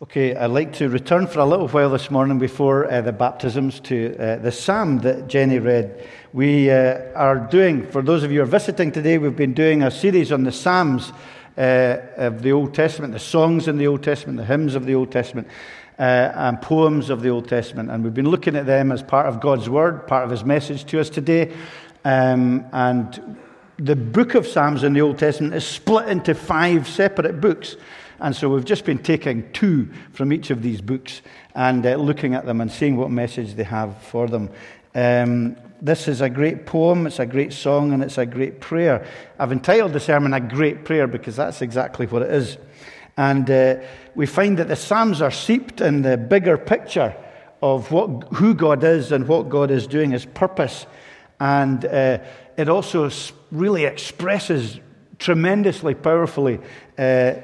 Okay, I'd like to return for a little while this morning before uh, the baptisms to uh, the psalm that Jenny read. We uh, are doing, for those of you who are visiting today, we've been doing a series on the psalms uh, of the Old Testament, the songs in the Old Testament, the hymns of the Old Testament, uh, and poems of the Old Testament. And we've been looking at them as part of God's Word, part of His message to us today. Um, and the book of Psalms in the Old Testament is split into five separate books. And so we've just been taking two from each of these books and uh, looking at them and seeing what message they have for them. Um, this is a great poem, it's a great song, and it's a great prayer. I've entitled the sermon A Great Prayer because that's exactly what it is. And uh, we find that the Psalms are seeped in the bigger picture of what, who God is and what God is doing, his purpose. And uh, it also really expresses tremendously powerfully uh,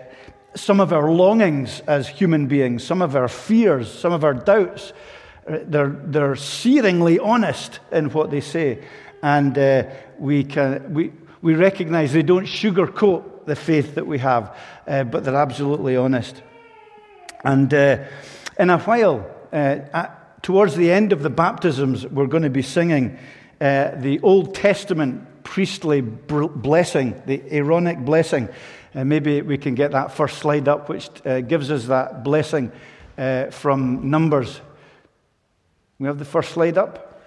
some of our longings as human beings, some of our fears, some of our doubts. Uh, they're, they're searingly honest in what they say. And uh, we, can, we, we recognize they don't sugarcoat the faith that we have, uh, but they're absolutely honest. And uh, in a while, uh, at, towards the end of the baptisms, we're going to be singing uh, the Old Testament priestly blessing, the Aaronic blessing. Uh, maybe we can get that first slide up, which uh, gives us that blessing uh, from Numbers. We have the first slide up?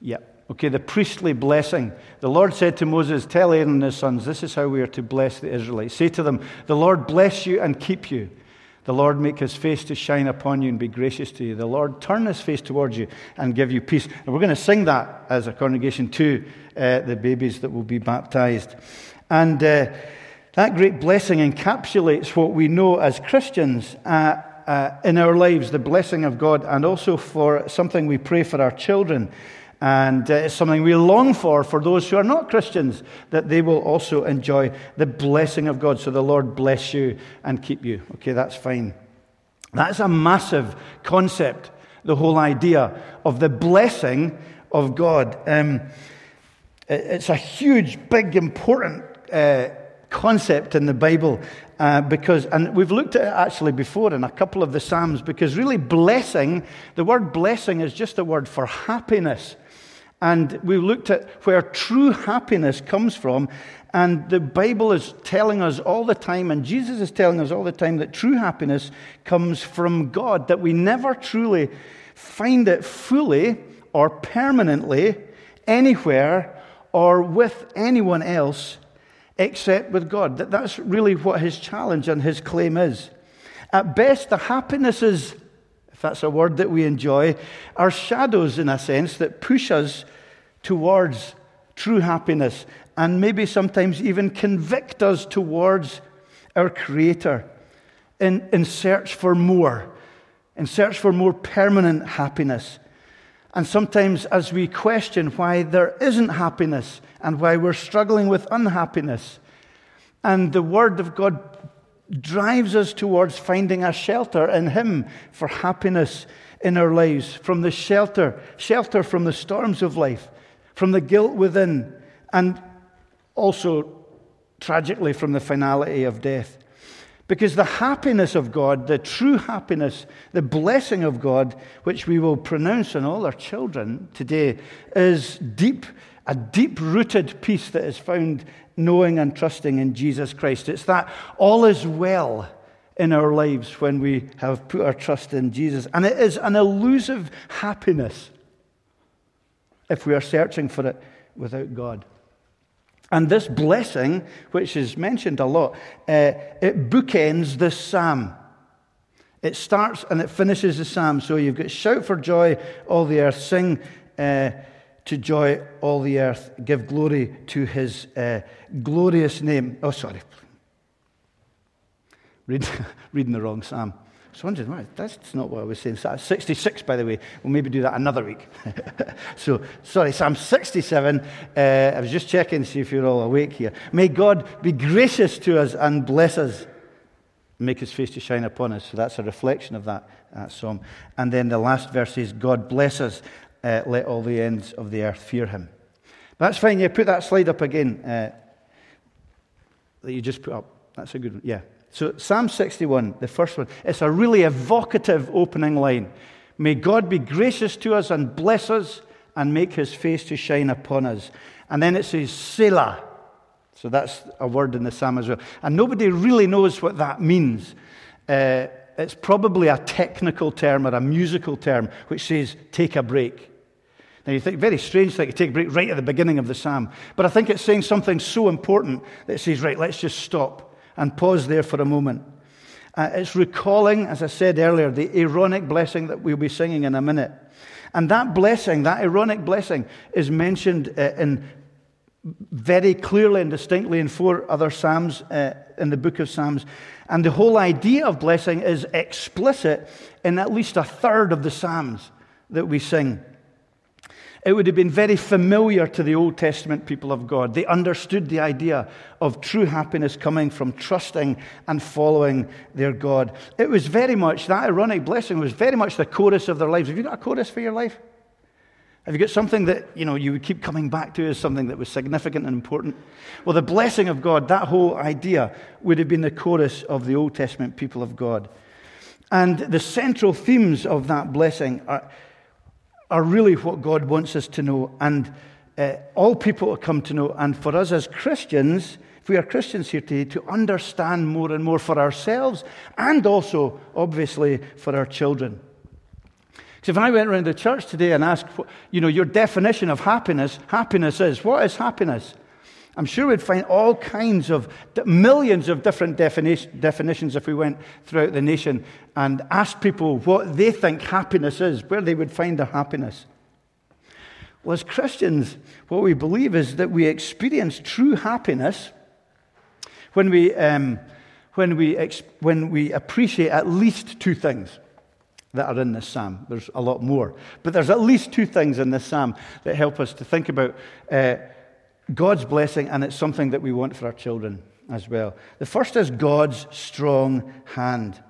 Yeah. Okay, the priestly blessing. The Lord said to Moses, Tell Aaron and his sons, this is how we are to bless the Israelites. Say to them, The Lord bless you and keep you. The Lord make his face to shine upon you and be gracious to you. The Lord turn his face towards you and give you peace. And we're going to sing that as a congregation to uh, the babies that will be baptized. And uh, that great blessing encapsulates what we know as Christians uh, uh, in our lives, the blessing of God, and also for something we pray for our children. And uh, it's something we long for for those who are not Christians, that they will also enjoy the blessing of God. So the Lord bless you and keep you. Okay, that's fine. That's a massive concept, the whole idea of the blessing of God. Um, it's a huge, big, important uh, concept in the Bible uh, because, and we've looked at it actually before in a couple of the Psalms, because really blessing, the word blessing is just a word for happiness. And we've looked at where true happiness comes from. And the Bible is telling us all the time, and Jesus is telling us all the time, that true happiness comes from God, that we never truly find it fully or permanently anywhere or with anyone else except with God. That, that's really what his challenge and his claim is. At best, the happinesses, if that's a word that we enjoy, are shadows in a sense that push us towards true happiness and maybe sometimes even convict us towards our Creator in, in search for more, in search for more permanent happiness. And sometimes, as we question why there isn't happiness and why we're struggling with unhappiness, and the Word of God drives us towards finding a shelter in Him for happiness in our lives, from the shelter, shelter from the storms of life, from the guilt within, and also tragically from the finality of death. Because the happiness of God, the true happiness, the blessing of God, which we will pronounce on all our children today, is deep, a deep rooted peace that is found knowing and trusting in Jesus Christ. It's that all is well in our lives when we have put our trust in Jesus. And it is an elusive happiness if we are searching for it without God. And this blessing, which is mentioned a lot, uh, it bookends this psalm. It starts and it finishes the psalm. So you've got shout for joy, all the earth, sing uh, to joy, all the earth, give glory to his uh, glorious name. Oh, sorry. Read, reading the wrong psalm. I was wondering, why, that's not what I was saying. Psalm 66, by the way. We'll maybe do that another week. so, sorry, Psalm 67. Uh, I was just checking to see if you're all awake here. May God be gracious to us and bless us, make his face to shine upon us. So that's a reflection of that, that psalm. And then the last verse is, God bless us, uh, let all the ends of the earth fear him. That's fine. Yeah, put that slide up again uh, that you just put up. That's a good one. Yeah. So, Psalm 61, the first one, it's a really evocative opening line. May God be gracious to us and bless us and make his face to shine upon us. And then it says, Selah. So that's a word in the psalm as well. And nobody really knows what that means. Uh, it's probably a technical term or a musical term which says, take a break. Now you think, very strange that you take a break right at the beginning of the psalm. But I think it's saying something so important that it says, right, let's just stop and pause there for a moment. Uh, it's recalling, as I said earlier, the Aaronic blessing that we'll be singing in a minute. And that blessing, that Aaronic blessing, is mentioned uh, in very clearly and distinctly in four other Psalms uh, in the book of Psalms. And the whole idea of blessing is explicit in at least a third of the Psalms that we sing. It would have been very familiar to the Old Testament people of God. They understood the idea of true happiness coming from trusting and following their God. It was very much, that Aaronic blessing was very much the chorus of their lives. Have you got a chorus for your life? Have you got something that you know you would keep coming back to as something that was significant and important? Well, the blessing of God, that whole idea, would have been the chorus of the Old Testament people of God. And the central themes of that blessing are, are really what God wants us to know, and uh, all people come to know. And for us as Christians, if we are Christians here today, to understand more and more for ourselves and also, obviously, for our children. Because if I went around the church today and asked, you know, your definition of happiness, happiness is, what is happiness? I'm sure we'd find all kinds of millions of different definitions if we went throughout the nation and asked people what they think happiness is, where they would find their happiness. Well, as Christians, what we believe is that we experience true happiness when we, um, when we, when we appreciate at least two things that are in this psalm. There's a lot more. But there's at least two things in this psalm that help us to think about uh, God's blessing, and it's something that we want for our children as well. The first is God's strong hand.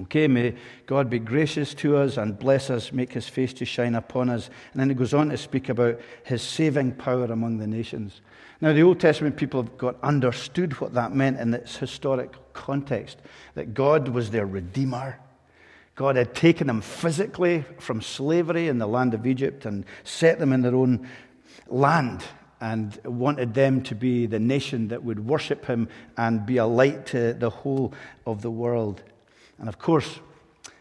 Okay, may God be gracious to us and bless us, make his face to shine upon us. And then it goes on to speak about his saving power among the nations. Now, the Old Testament people have got understood what that meant in its historic context that God was their redeemer, God had taken them physically from slavery in the land of Egypt and set them in their own land and wanted them to be the nation that would worship him and be a light to the whole of the world. And of course,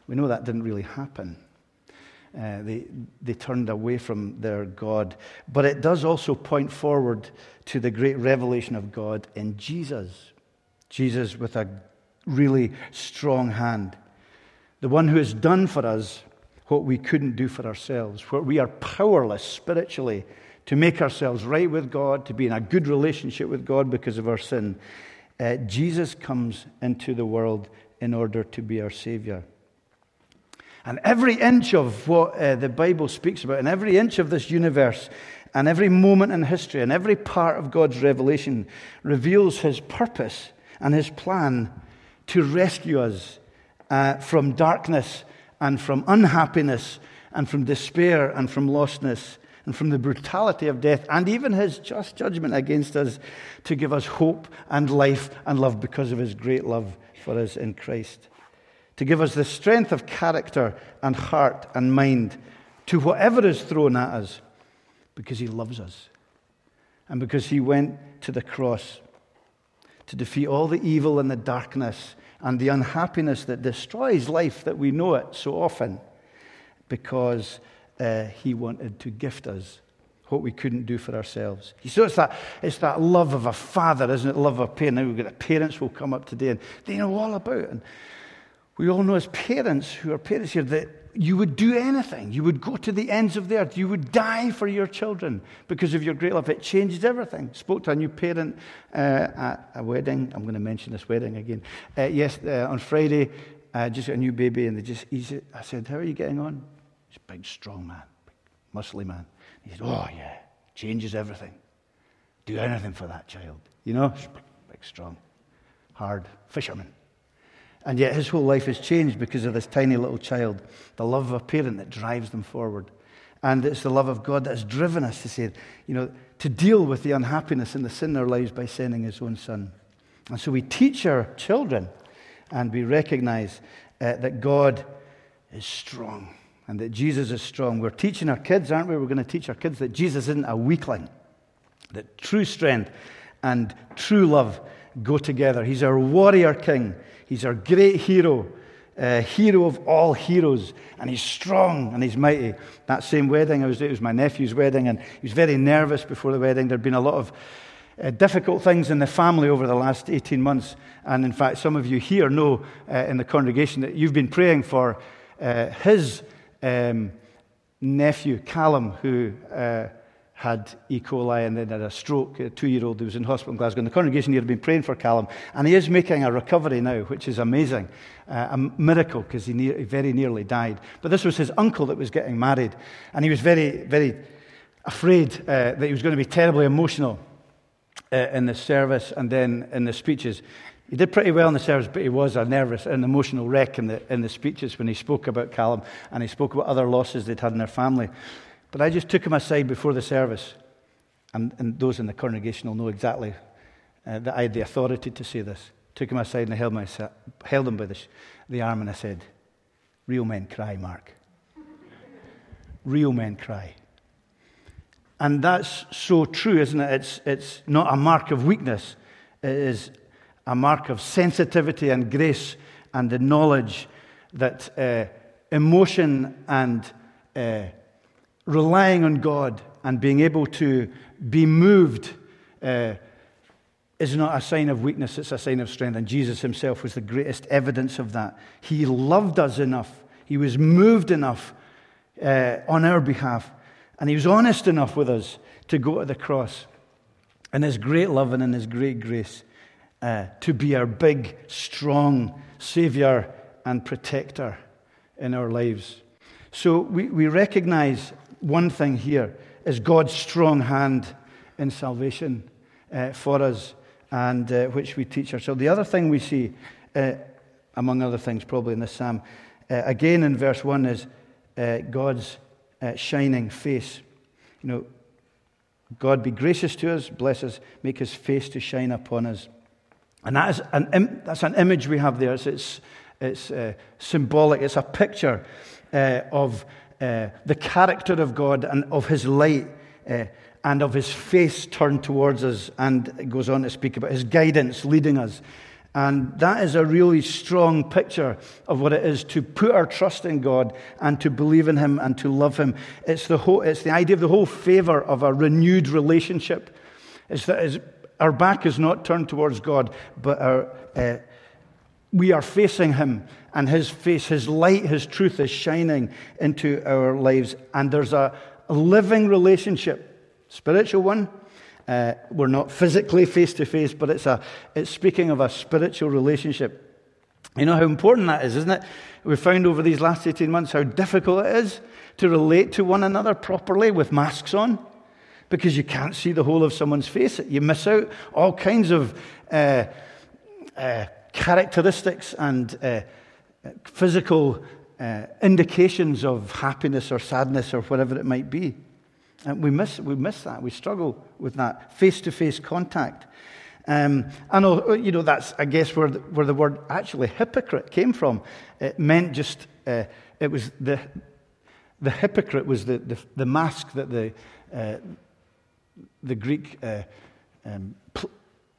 we know that didn't really happen. Uh, they, they turned away from their God. But it does also point forward to the great revelation of God in Jesus. Jesus with a really strong hand the one who has done for us what we couldn't do for ourselves, where we are powerless spiritually to make ourselves right with God, to be in a good relationship with God because of our sin. Uh, Jesus comes into the world in order to be our Savior. And every inch of what uh, the Bible speaks about, and every inch of this universe, and every moment in history, and every part of God's revelation reveals His purpose and His plan to rescue us uh, from darkness and from unhappiness and from despair and from lostness and from the brutality of death and even his just judgment against us to give us hope and life and love because of his great love for us in Christ. To give us the strength of character and heart and mind to whatever is thrown at us because he loves us and because he went to the cross to defeat all the evil and the darkness and the unhappiness that destroys life that we know it so often because uh, he wanted to gift us what we couldn't do for ourselves. So it's that, it's that love of a father, isn't it? Love of a parent. Now we've got the parents will come up today and they know all about it. And we all know as parents who are parents here that you would do anything. You would go to the ends of the earth. You would die for your children because of your great love. It changes everything. Spoke to a new parent uh, at a wedding. I'm going to mention this wedding again. Uh, yes, uh, on Friday, I just got a new baby, and they just, I said, How are you getting on? He's a big, strong man, big, muscly man. He said, Oh, yeah, changes everything. Do anything for that child. You know, big, big strong, hard fisherman. And yet his whole life has changed because of this tiny little child, the love of a parent that drives them forward. And it's the love of God that has driven us to say, you know, to deal with the unhappiness and the sin in our lives by sending his own son. And so we teach our children and we recognize uh, that God is strong and that Jesus is strong. We're teaching our kids, aren't we? We're going to teach our kids that Jesus isn't a weakling, that true strength and true love go together. He's our warrior king, he's our great hero. Uh, hero of all heroes, and he's strong and he's mighty. That same wedding I was it was my nephew's wedding, and he was very nervous before the wedding. There'd been a lot of uh, difficult things in the family over the last 18 months. And in fact, some of you here know uh, in the congregation that you've been praying for uh, his um, nephew, Callum, who uh, had E. coli and then had a stroke, a two year old who was in hospital in Glasgow. And the congregation here had been praying for Callum, and he is making a recovery now, which is amazing. Uh, a miracle because he, he very nearly died. But this was his uncle that was getting married, and he was very, very afraid uh, that he was going to be terribly emotional uh, in the service and then in the speeches. He did pretty well in the service, but he was a nervous and emotional wreck in the, in the speeches when he spoke about Callum and he spoke about other losses they'd had in their family. But I just took him aside before the service, and, and those in the congregation will know exactly uh, that I had the authority to say this. Took him aside and I held, my, held him by the, the arm and I said, Real men cry, Mark. Real men cry. And that's so true, isn't it? It's, it's not a mark of weakness, it is a mark of sensitivity and grace and the knowledge that uh, emotion and uh, relying on God and being able to be moved uh, is not a sign of weakness, it's a sign of strength. And Jesus himself was the greatest evidence of that. He loved us enough, he was moved enough uh, on our behalf and he was honest enough with us to go to the cross in his great love and in his great grace uh, to be our big, strong Savior and protector in our lives. So we, we recognize one thing here is God's strong hand in salvation uh, for us, and uh, which we teach ourselves. The other thing we see, uh, among other things, probably in this psalm, uh, again in verse 1, is uh, God's uh, shining face. You know, God be gracious to us, bless us, make his face to shine upon us. And that is an, that's an image we have there. It's, it's, it's uh, symbolic, it's a picture uh, of uh, the character of God and of his light uh, and of his face turned towards us. And it goes on to speak about his guidance leading us. And that is a really strong picture of what it is to put our trust in God and to believe in Him and to love Him. It's the, whole, it's the idea of the whole favor of a renewed relationship. It's that our back is not turned towards God, but our, uh, we are facing Him, and His face, His light, His truth is shining into our lives. And there's a, living relationship, spiritual one, uh, we're not physically face to face, but it's, a, it's speaking of a spiritual relationship. You know how important that is, isn't it? We've found over these last 18 months how difficult it is to relate to one another properly with masks on because you can't see the whole of someone's face. You miss out all kinds of uh, uh, characteristics and uh, physical uh, indications of happiness or sadness or whatever it might be. And we miss, we miss that. We struggle with that face to face contact. Um, and, uh, you know, that's, I guess, where the, where the word actually hypocrite came from. It meant just, uh, it was the, the hypocrite was the, the, the mask that the, uh, the Greek, uh, um, pl-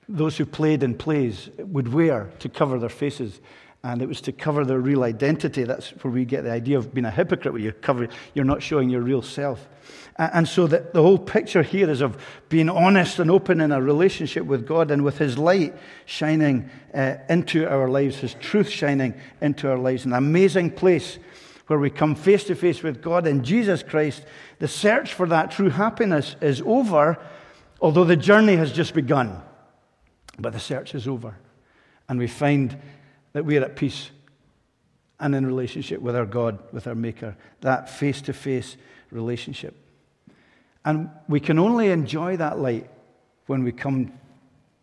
those who played in plays would wear to cover their faces and it was to cover their real identity. That's where we get the idea of being a hypocrite, where you cover, you're not showing your real self. And so the, the whole picture here is of being honest and open in a relationship with God and with His light shining uh, into our lives, His truth shining into our lives. An amazing place where we come face to face with God in Jesus Christ. The search for that true happiness is over, although the journey has just begun. But the search is over. And we find that we are at peace and in relationship with our God, with our Maker, that face to face relationship. And we can only enjoy that light when we come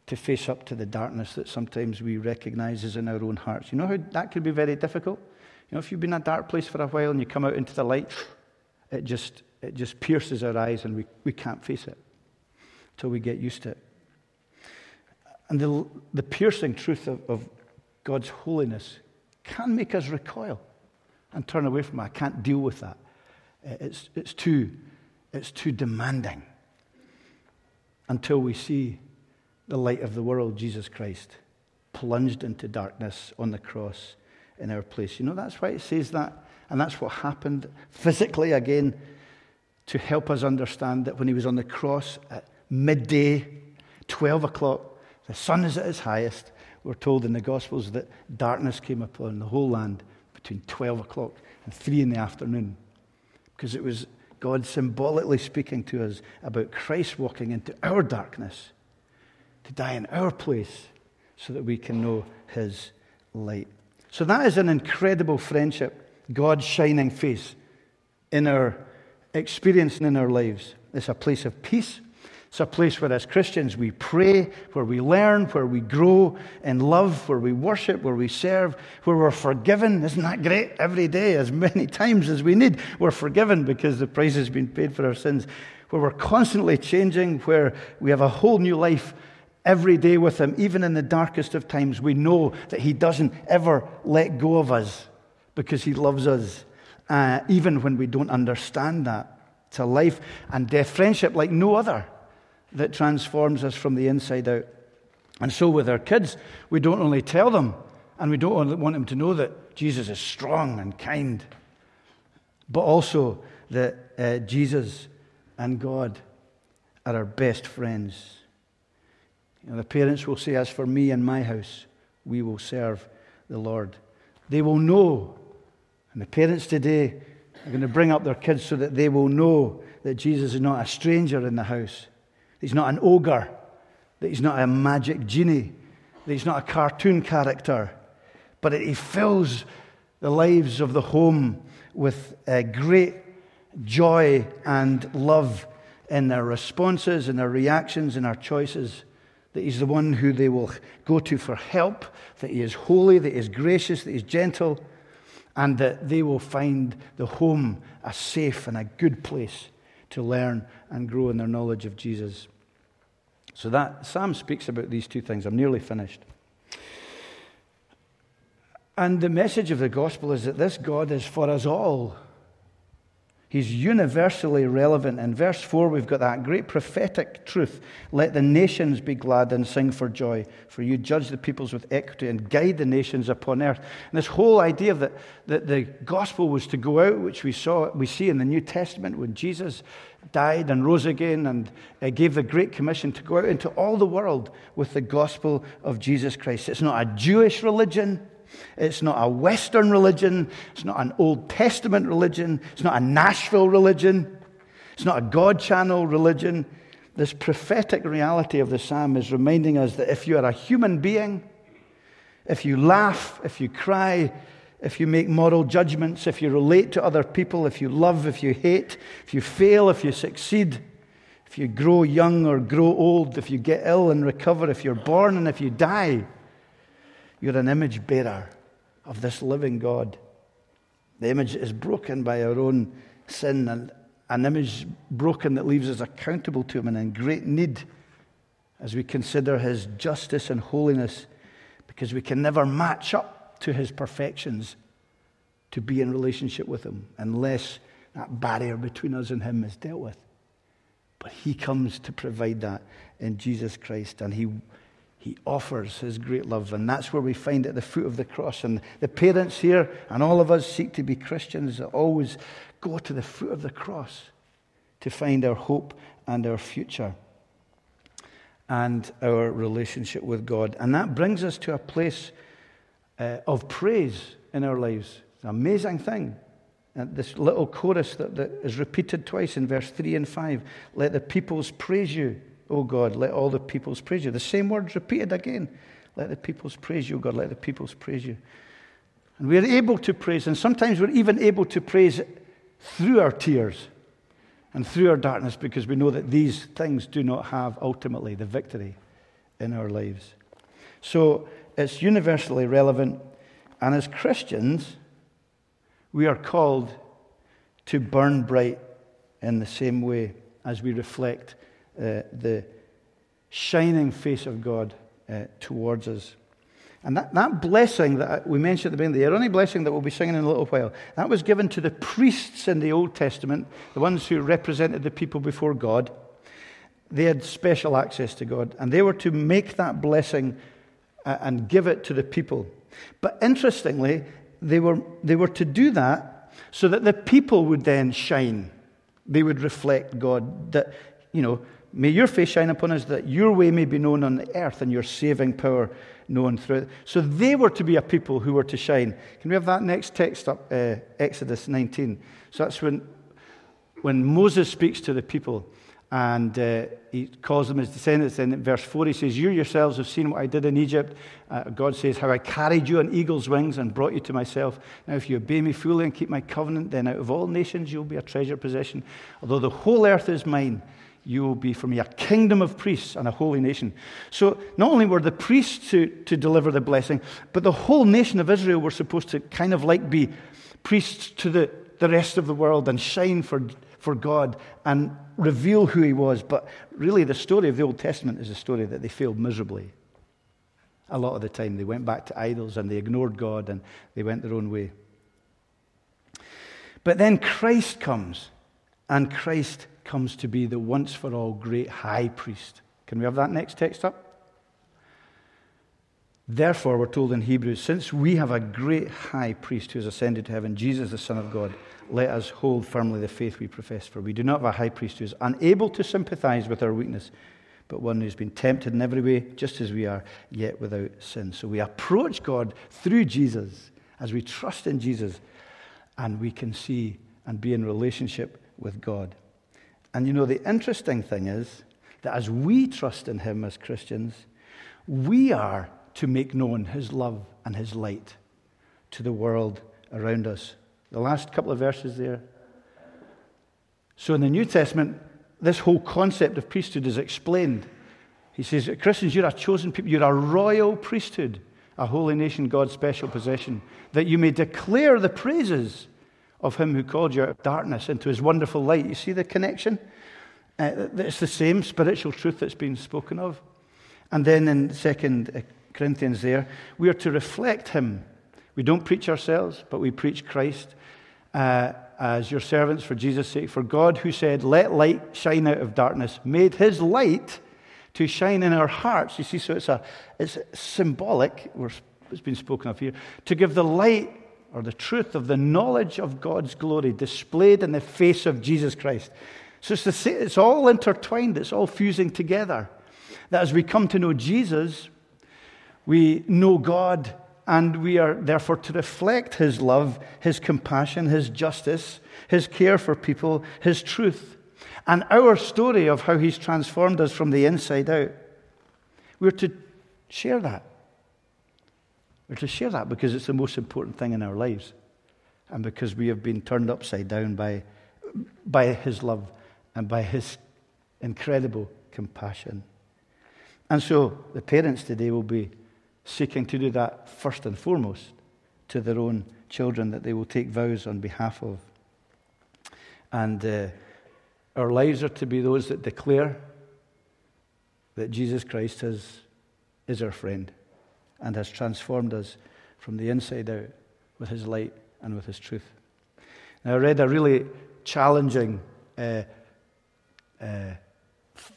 to face up to the darkness that sometimes we recognize is in our own hearts. You know how that could be very difficult? You know, if you've been in a dark place for a while and you come out into the light, it just, it just pierces our eyes and we, we can't face it until we get used to it. And the, the piercing truth of, of God's holiness can make us recoil and turn away from it. I can't deal with that. It's, it's, too, it's too demanding until we see the light of the world, Jesus Christ, plunged into darkness on the cross in our place. You know, that's why it says that. And that's what happened physically again to help us understand that when he was on the cross at midday, 12 o'clock, the sun is at its highest. We're told in the Gospels that darkness came upon the whole land between 12 o'clock and 3 in the afternoon because it was God symbolically speaking to us about Christ walking into our darkness to die in our place so that we can know his light. So that is an incredible friendship, God's shining face in our experience and in our lives. It's a place of peace it's a place where, as Christians, we pray, where we learn, where we grow in love, where we worship, where we serve, where we're forgiven. Isn't that great? Every day, as many times as we need, we're forgiven because the price has been paid for our sins. Where we're constantly changing, where we have a whole new life every day with Him, even in the darkest of times. We know that He doesn't ever let go of us because He loves us, uh, even when we don't understand that. It's a life and death friendship like no other that transforms us from the inside out. And so, with our kids, we don't only tell them, and we don't want them to know that Jesus is strong and kind, but also that uh, Jesus and God are our best friends. Know, the parents will say, As for me and my house, we will serve the Lord. They will know, and the parents today are going to bring up their kids so that they will know that Jesus is not a stranger in the house he's not an ogre, that he's not a magic genie, that he's not a cartoon character, but that he fills the lives of the home with uh, great joy and love in their responses, in their reactions, in our choices. That he's the one who they will go to for help, that he is holy, that he is gracious, that he is gentle, and that they will find the home a safe and a good place to learn and grow in their knowledge of Jesus. So that psalm speaks about these two things. I'm nearly finished. And the message of the gospel is that this God is for us all. He's universally relevant. In verse 4, we've got that great prophetic truth let the nations be glad and sing for joy, for you judge the peoples with equity and guide the nations upon earth. And this whole idea that, that the gospel was to go out, which we, saw, we see in the New Testament when Jesus died and rose again and uh, gave the Great Commission to go out into all the world with the gospel of Jesus Christ. It's not a Jewish religion. It's not a Western religion. It's not an Old Testament religion. It's not a Nashville religion. It's not a God channel religion. This prophetic reality of the psalm is reminding us that if you are a human being, if you laugh, if you cry, if you make moral judgments, if you relate to other people, if you love, if you hate, if you fail, if you succeed, if you grow young or grow old, if you get ill and recover, if you're born and if you die, you're an image bearer of this living God. The image is broken by our own sin, and an image broken that leaves us accountable to Him and in great need as we consider His justice and holiness, because we can never match up to His perfections to be in relationship with Him unless that barrier between us and Him is dealt with. But He comes to provide that in Jesus Christ, and He he offers his great love. And that's where we find at the foot of the cross. And the parents here and all of us seek to be Christians that always go to the foot of the cross to find our hope and our future and our relationship with God. And that brings us to a place uh, of praise in our lives. It's an amazing thing. And this little chorus that, that is repeated twice in verse 3 and 5 let the peoples praise you. O God, let all the peoples praise you. The same words repeated again. Let the peoples praise you, God, let the peoples praise you. And we are able to praise, and sometimes we're even able to praise through our tears and through our darkness because we know that these things do not have ultimately the victory in our lives. So it's universally relevant, and as Christians, we are called to burn bright in the same way as we reflect uh, the shining face of God uh, towards us. And that, that blessing that we mentioned at the beginning, the Aaronic blessing that we'll be singing in a little while, that was given to the priests in the Old Testament, the ones who represented the people before God. They had special access to God, and they were to make that blessing uh, and give it to the people. But interestingly, they were, they were to do that so that the people would then shine. They would reflect God. That, you know, may your face shine upon us, that your way may be known on the earth and your saving power known through. So they were to be a people who were to shine. Can we have that next text up, uh, Exodus 19? So that's when, when Moses speaks to the people and uh, he calls them his descendants. And in verse 4, he says, You yourselves have seen what I did in Egypt. Uh, God says, How I carried you on eagle's wings and brought you to myself. Now, if you obey me fully and keep my covenant, then out of all nations you'll be a treasure possession. Although the whole earth is mine, you will be for me a kingdom of priests and a holy nation. So, not only were the priests to, to deliver the blessing, but the whole nation of Israel were supposed to kind of like be priests to the, the rest of the world and shine for, for God and reveal who he was. But really, the story of the Old Testament is a story that they failed miserably. A lot of the time, they went back to idols and they ignored God and they went their own way. But then Christ comes, and Christ comes to be the once for all great high priest. Can we have that next text up? Therefore, we're told in Hebrews, since we have a great high priest who has ascended to heaven, Jesus, the Son of God, let us hold firmly the faith we profess. For we do not have a high priest who is unable to sympathize with our weakness, but one who's been tempted in every way, just as we are, yet without sin. So we approach God through Jesus as we trust in Jesus, and we can see and be in relationship with God. And you know, the interesting thing is that as we trust in Him as Christians, we are to make known His love and His light to the world around us. The last couple of verses there. So in the New Testament, this whole concept of priesthood is explained. He says, Christians, you're a chosen people, you're a royal priesthood, a holy nation, God's special possession, that you may declare the praises of him who called you out of darkness into his wonderful light. You see the connection? Uh, it's the same spiritual truth that's been spoken of. And then in Second Corinthians, there, we are to reflect him. We don't preach ourselves, but we preach Christ uh, as your servants for Jesus' sake. For God, who said, Let light shine out of darkness, made his light to shine in our hearts. You see, so it's, a, it's symbolic, it's been spoken of here, to give the light or the truth of the knowledge of God's glory displayed in the face of Jesus Christ. So it's, the, it's all intertwined, it's all fusing together. That as we come to know Jesus, we know God and we are therefore to reflect His love, His compassion, His justice, His care for people, His truth, and our story of how He's transformed us from the inside out. We're to share that. We're to share that because it's the most important thing in our lives and because we have been turned upside down by, by His love and by His incredible compassion. And so the parents today will be seeking to do that first and foremost to their own children that they will take vows on behalf of. And uh, our lives are to be those that declare that Jesus Christ has, is our friend and has transformed us from the inside out with his light and with his truth. Now, I read a really challenging uh, uh,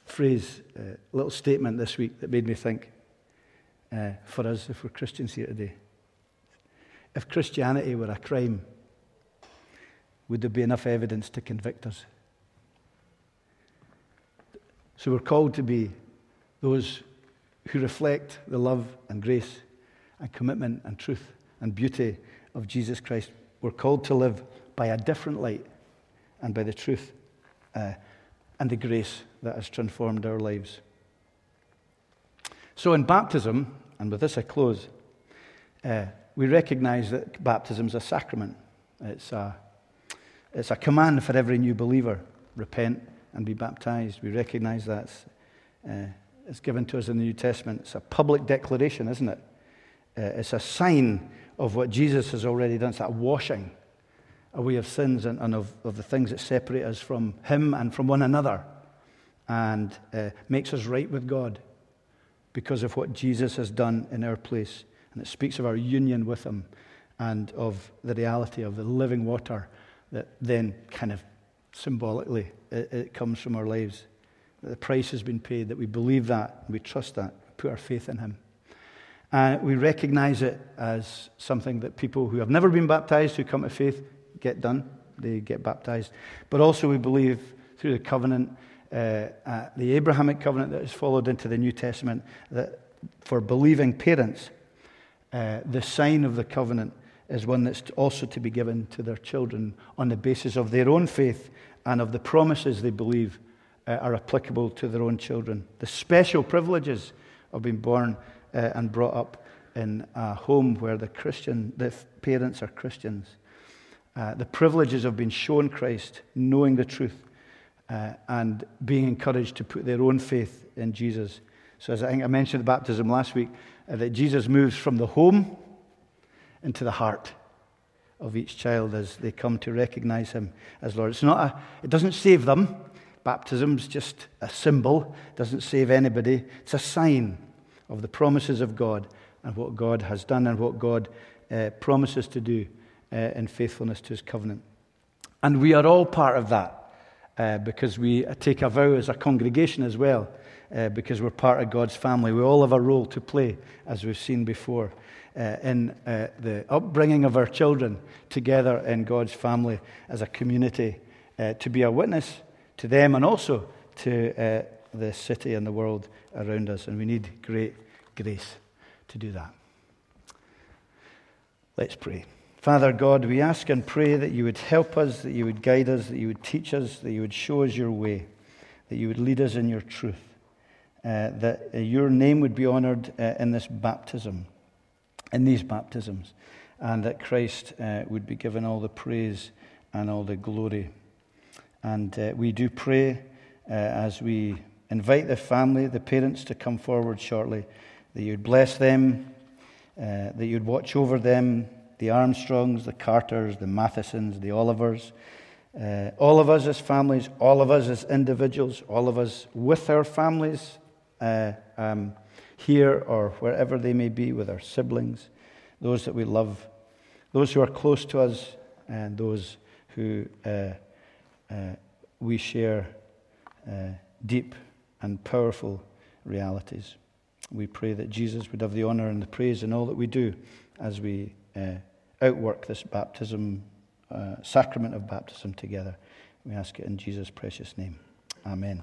phrase, uh, little statement this week that made me think uh, for us if we're Christians here today. If Christianity were a crime, would there be enough evidence to convict us? So we're called to be those who reflect the love and grace and commitment and truth and beauty of Jesus Christ. We're called to live by a different light and by the truth uh, and the grace that has transformed our lives. So in baptism, and with this I close, uh, we recognize that baptism is a sacrament. It's a, it's a command for every new believer repent and be baptized. We recognize that. Uh, it's given to us in the New Testament. It's a public declaration, isn't it? Uh, it's a sign of what Jesus has already done. It's that washing away of sins and, and of, of, the things that separate us from Him and from one another and uh, makes us right with God. because of what Jesus has done in our place. And it speaks of our union with Him and of the reality of the living water that then kind of symbolically it, it comes from our lives. That the price has been paid, that we believe that, we trust that, put our faith in Him. And we recognize it as something that people who have never been baptized, who come to faith, get done. They get baptized. But also, we believe through the covenant, uh, uh, the Abrahamic covenant that is followed into the New Testament, that for believing parents, uh, the sign of the covenant is one that's also to be given to their children on the basis of their own faith and of the promises they believe uh, are applicable to their own children. The special privileges of being born uh, and brought up in a home where the Christian, the parents are Christians. Uh, the privileges of being shown Christ, knowing the truth, uh, and being encouraged to put their own faith in Jesus. So, as I think I mentioned the baptism last week, uh, that Jesus moves from the home into the heart of each child as they come to recognize him as Lord. It's not a, it doesn't save them. Baptism's just a symbol, doesn't save anybody. It's a sign of the promises of God and what God has done and what God uh, promises to do uh, in faithfulness to his covenant. And we are all part of that uh, because we take a vow as a congregation as well, uh, because we're part of God's family. We all have a role to play, as we've seen before. Uh, in uh, the upbringing of our children together in God's family as a community to be a witness to them and also to the city and the world around us. And we need great grace to do that. Let's pray. Father God, we ask and pray that you would help us, that you would guide us, that you would teach us, that you would show us your way, that you would lead us in your truth, uh, that uh, your name would be honored uh, in this baptism, in these baptisms, and that Christ uh, would be given all the praise and all the glory. And uh, we do pray uh, as we invite the family, the parents, to come forward shortly that you'd bless them, uh, that you'd watch over them, the Armstrongs, the Carters, the Mathesons, the Olivers, uh, all of us as families, all of us as individuals, all of us with our families uh, um, here or wherever they may be with our siblings, those that we love, those who are close to us, and those who uh, we share uh, deep and powerful realities. We pray that Jesus would have the honor and the praise in all that we do as we uh, outwork this baptism, uh, sacrament of baptism together. We ask it in Jesus' precious name. Amen.